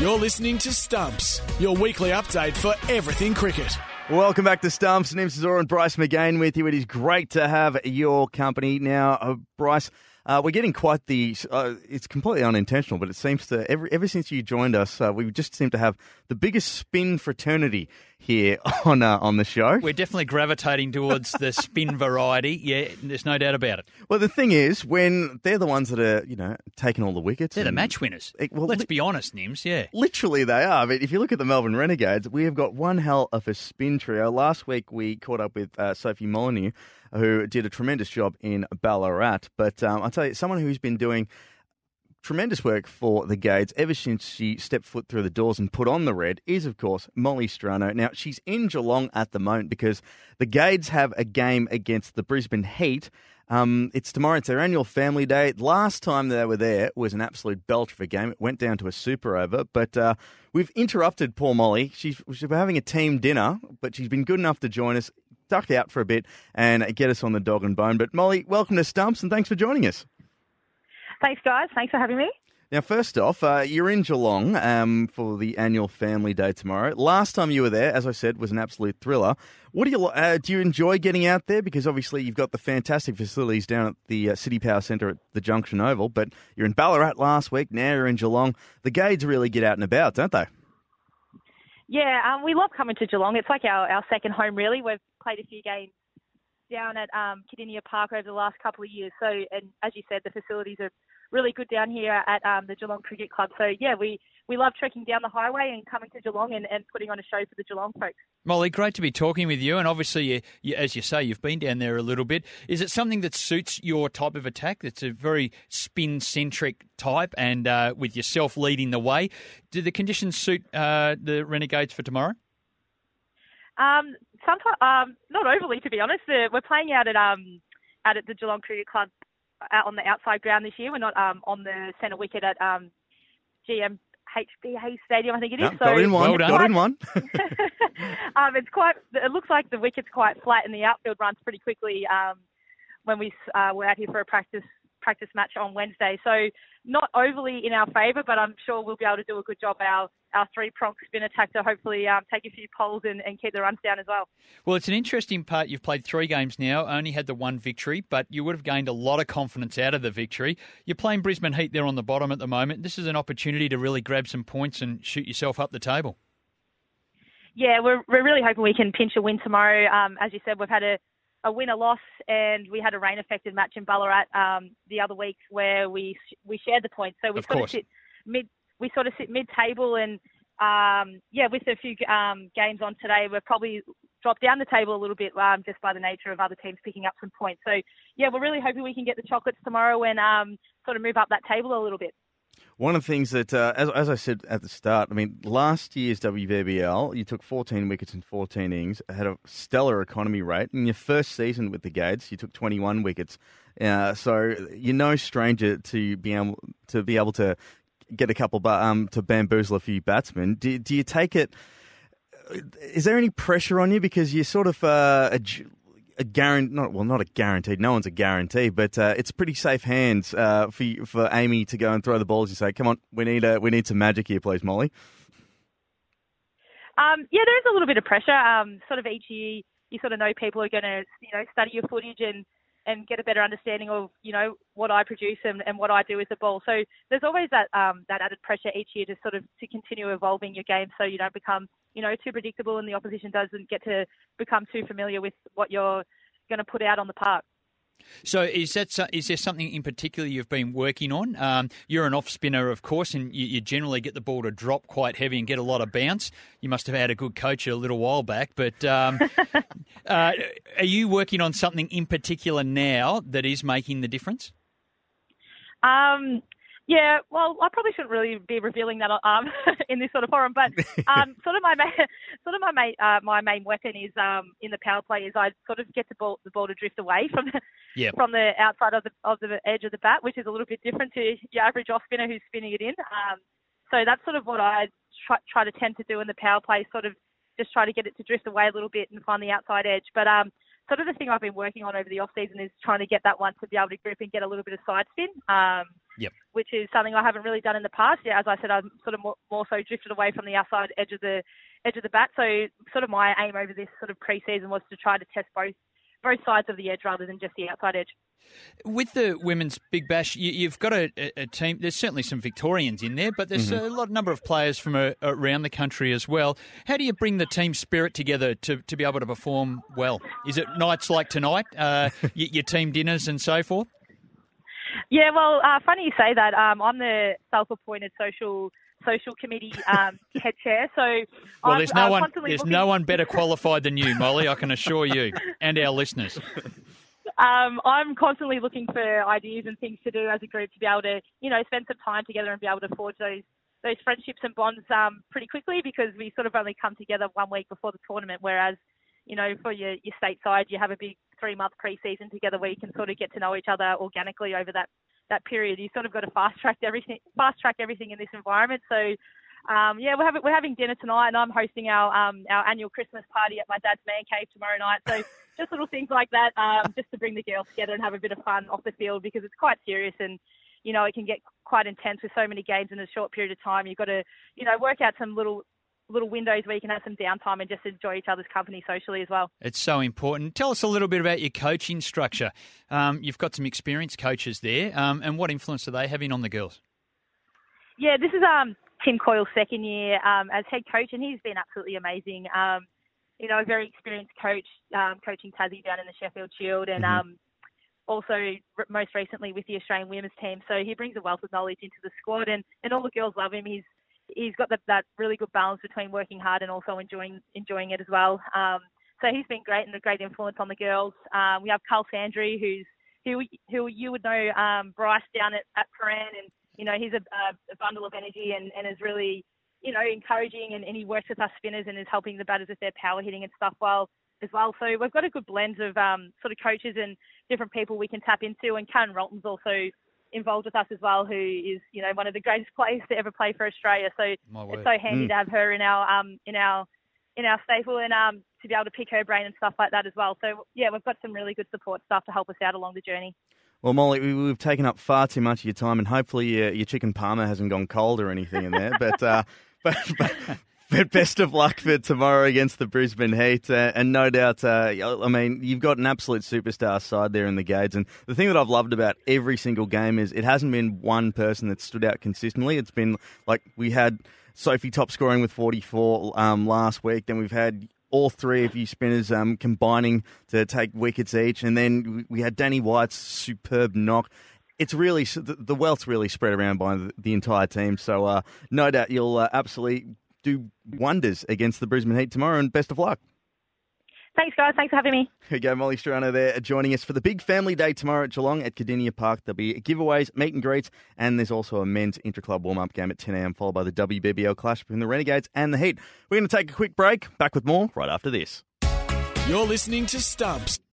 You're listening to Stumps, your weekly update for everything cricket. Welcome back to Stumps. Nims Zora and Bryce McGain with you. It is great to have your company. Now, uh, Bryce, uh, we're getting quite the. Uh, it's completely unintentional, but it seems to ever ever since you joined us, uh, we just seem to have the biggest spin fraternity here on uh, on the show. We're definitely gravitating towards the spin variety. Yeah, there's no doubt about it. Well, the thing is, when they're the ones that are, you know, taking all the wickets, They're the match winners. It- well, Let's li- be honest, Nims. Yeah. Literally, they are. But if you look at the Melbourne Renegades, we have got one hell of a spin trio. Last week, we caught up with uh, Sophie Molyneux, who did a tremendous job in Ballarat. But um, I'll tell you, someone who's been doing tremendous work for the Gades ever since she stepped foot through the doors and put on the red is, of course, Molly Strano. Now, she's in Geelong at the moment because the Gades have a game against the Brisbane Heat. Um, it's tomorrow. It's their annual family day. Last time they were there was an absolute belter of a game. It went down to a super over, but uh, we've interrupted poor Molly. She's, she's having a team dinner, but she's been good enough to join us, duck out for a bit, and get us on the dog and bone. But Molly, welcome to Stumps, and thanks for joining us. Thanks, guys. Thanks for having me. Now, first off, uh, you're in Geelong um, for the annual family day tomorrow. Last time you were there, as I said, was an absolute thriller. What do you uh, do? You enjoy getting out there because obviously you've got the fantastic facilities down at the uh, CitiPower Centre at the Junction Oval. But you're in Ballarat last week. Now you're in Geelong. The Gades really get out and about, don't they? Yeah, um, we love coming to Geelong. It's like our, our second home, really. We've played a few games down at um, Kardinia Park over the last couple of years. So, and as you said, the facilities are really good down here at um, the Geelong Cricket Club. So, yeah, we, we love trekking down the highway and coming to Geelong and, and putting on a show for the Geelong folks. Molly, great to be talking with you. And obviously, you, you, as you say, you've been down there a little bit. Is it something that suits your type of attack? It's a very spin centric type, and uh, with yourself leading the way. Do the conditions suit uh, the Renegades for tomorrow? Um, sometimes, um, not overly, to be honest. Uh, we're playing out at um, out at the Geelong Cricket Club on the outside ground this year. We're not um, on the centre wicket at um, GMHBA Stadium, I think it is. No, got in one. well done. got in one. um, it's quite. It looks like the wicket's quite flat, and the outfield runs pretty quickly. Um, when we uh, were out here for a practice practice match on Wednesday, so not overly in our favour, but I'm sure we'll be able to do a good job. Our our three pronged spin attack to hopefully um, take a few poles and, and keep the runs down as well. Well, it's an interesting part. You've played three games now, only had the one victory, but you would have gained a lot of confidence out of the victory. You're playing Brisbane Heat there on the bottom at the moment. This is an opportunity to really grab some points and shoot yourself up the table. Yeah, we're we're really hoping we can pinch a win tomorrow. Um, as you said, we've had a, a win, a loss, and we had a rain affected match in Ballarat um, the other week where we we shared the points. So we Of sort course. of sit mid we sort of sit mid table and um, yeah, with a few um, games on today, we're probably dropped down the table a little bit um, just by the nature of other teams picking up some points. So yeah, we're really hoping we can get the chocolates tomorrow and um, sort of move up that table a little bit. One of the things that, uh, as, as I said at the start, I mean, last year's WBBL, you took 14 wickets in 14 innings, had a stellar economy rate. In your first season with the Gades, you took 21 wickets. Uh, so you're no stranger to be able to be able to get a couple, ba- um, to bamboozle a few batsmen. Do, do you take it? Is there any pressure on you because you're sort of uh, a, a guarantee? Not well, not a guaranteed. No one's a guarantee, but uh, it's pretty safe hands uh, for for Amy to go and throw the balls and say, "Come on, we need a, we need some magic here, please, Molly." Um, yeah, there is a little bit of pressure. Um, sort of each year, you sort of know people are going to, you know, study your footage and and get a better understanding of, you know, what I produce and, and what I do with the ball. So there's always that um, that added pressure each year to sort of to continue evolving your game, so you don't become, you know, too predictable and the opposition doesn't get to become too familiar with what you're going to put out on the park. So, is that is there something in particular you've been working on? Um, you're an off spinner, of course, and you, you generally get the ball to drop quite heavy and get a lot of bounce. You must have had a good coach a little while back, but um, uh, are you working on something in particular now that is making the difference? Um, yeah, well, I probably shouldn't really be revealing that um, in this sort of forum, but um, sort of my main, sort of my main, uh, my main weapon is um, in the power play is I sort of get the ball the ball to drift away from the Yep. from the outside of the of the edge of the bat, which is a little bit different to your average off spinner who's spinning it in. Um, so that's sort of what I try, try to tend to do in the power play, sort of just try to get it to drift away a little bit and find the outside edge. But um, sort of the thing I've been working on over the off season is trying to get that one to be able to grip and get a little bit of side spin. Um, Yep. Which is something I haven't really done in the past. Yeah, as I said, I'm sort of more, more so drifted away from the outside edge of the edge of the bat. So sort of my aim over this sort of pre-season was to try to test both both sides of the edge rather than just the outside edge. With the women's Big Bash, you, have got a, a, team. There's certainly some Victorians in there, but there's mm-hmm. a lot number of players from a, around the country as well. How do you bring the team spirit together to, to be able to perform well? Is it nights like tonight, uh, your, your team dinners and so forth? Yeah, well, uh, funny you say that. Um, I'm the self-appointed social social committee um, head chair. So well, I'm, there's no uh, one there's looking... no one better qualified than you, Molly. I can assure you and our listeners. Um, I'm constantly looking for ideas and things to do as a group to be able to, you know, spend some time together and be able to forge those those friendships and bonds um, pretty quickly because we sort of only come together one week before the tournament, whereas you know, for your, your state side, you have a big three month pre-season together where you can sort of get to know each other organically over that that period. You sort of got to fast track everything, fast track everything in this environment. So, um, yeah, we're having we're having dinner tonight, and I'm hosting our um, our annual Christmas party at my dad's man cave tomorrow night. So, just little things like that, um, just to bring the girls together and have a bit of fun off the field because it's quite serious and. You know, it can get quite intense with so many games in a short period of time. You've got to, you know, work out some little little windows where you can have some downtime and just enjoy each other's company socially as well. It's so important. Tell us a little bit about your coaching structure. Um, you've got some experienced coaches there, um, and what influence are they having on the girls? Yeah, this is um, Tim Coyle's second year um, as head coach, and he's been absolutely amazing. Um, you know, a very experienced coach, um, coaching Tassie down in the Sheffield Shield, and mm-hmm. also most recently with the Australian women's team. So he brings a wealth of knowledge into the squad, and, and all the girls love him. He's he's got that, that really good balance between working hard and also enjoying enjoying it as well. Um, so he's been great and a great influence on the girls. Um, we have Carl Sandry, who's who who you would know um, Bryce down at, at Prahran, and you know he's a, a bundle of energy and, and is really you know encouraging, and, and he works with us spinners and is helping the batters with their power hitting and stuff well as well. So we've got a good blend of um, sort of coaches and different people we can tap into, and Karen Rolton's also involved with us as well, who is you know one of the greatest players to ever play for Australia. So it's so handy mm. to have her in our um in our in our staple and um to be able to pick her brain and stuff like that as well. So yeah, we've got some really good support staff to help us out along the journey. Well, Molly, we, have taken up far too much of your time, and hopefully your, your chicken parma hasn't gone cold or anything in there. but, uh, but, but but best of luck for tomorrow against the Brisbane Heat. Uh, and no doubt, uh, I mean, you've got an absolute superstar side there in the Gades. And the thing that I've loved about every single game is it hasn't been one person that stood out consistently. It's been like we had Sophie top scoring with 44 um, last week. Then we've had all three of you spinners um, combining to take wickets each. And then we had Danni Wyatt's superb knock it's really the wealth's really spread around by the entire team. So uh, no doubt you'll uh, absolutely do wonders against the Brisbane Heat tomorrow, and best of luck. Thanks, guys. Thanks for having me. Here we go, Molly Strano there uh, joining us for the big family day tomorrow at Geelong at Kardinia Park. There'll be giveaways, meet and greets, and there's also a men's intra-club warm-up game at 10am, followed by the WBBL clash between the Renegades and the Heat. We're going to take a quick break. Back with more right after this. You're listening to Stumps